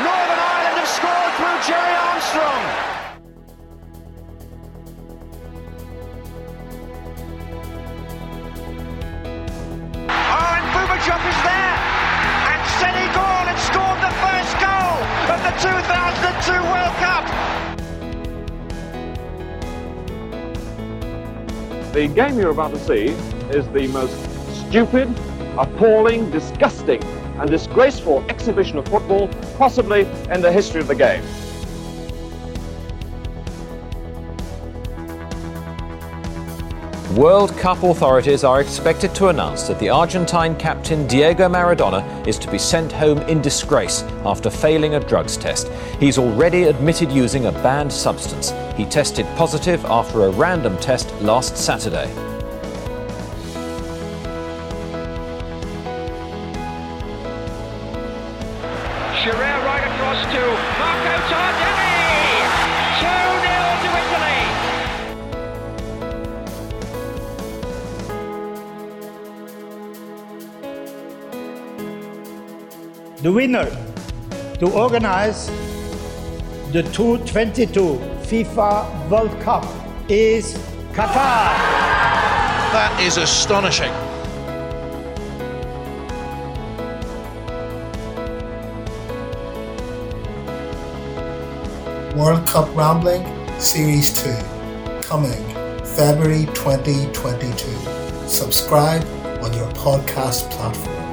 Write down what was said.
Northern Ireland have scored through Gerry Armstrong. Oh, and Bouba Diop is there. And Senegal had scored the first goal of the 2002 World Cup. The game you're about to see is the most stupid, appalling, disgusting, and disgraceful exhibition of football possibly in the history of the game. World Cup authorities are expected to announce that the Argentine captain Diego Maradona is to be sent home in disgrace after failing a drugs test. He's already admitted using a banned substance. He tested positive after a random test last Saturday. Scirea right across to Marco Tardelli. 2-0 to Italy. the winner to organize the 2022 FIFA World Cup is Qatar. That is astonishing. World Cup Rambling Series 2 coming February 2022. Subscribe on your podcast platform.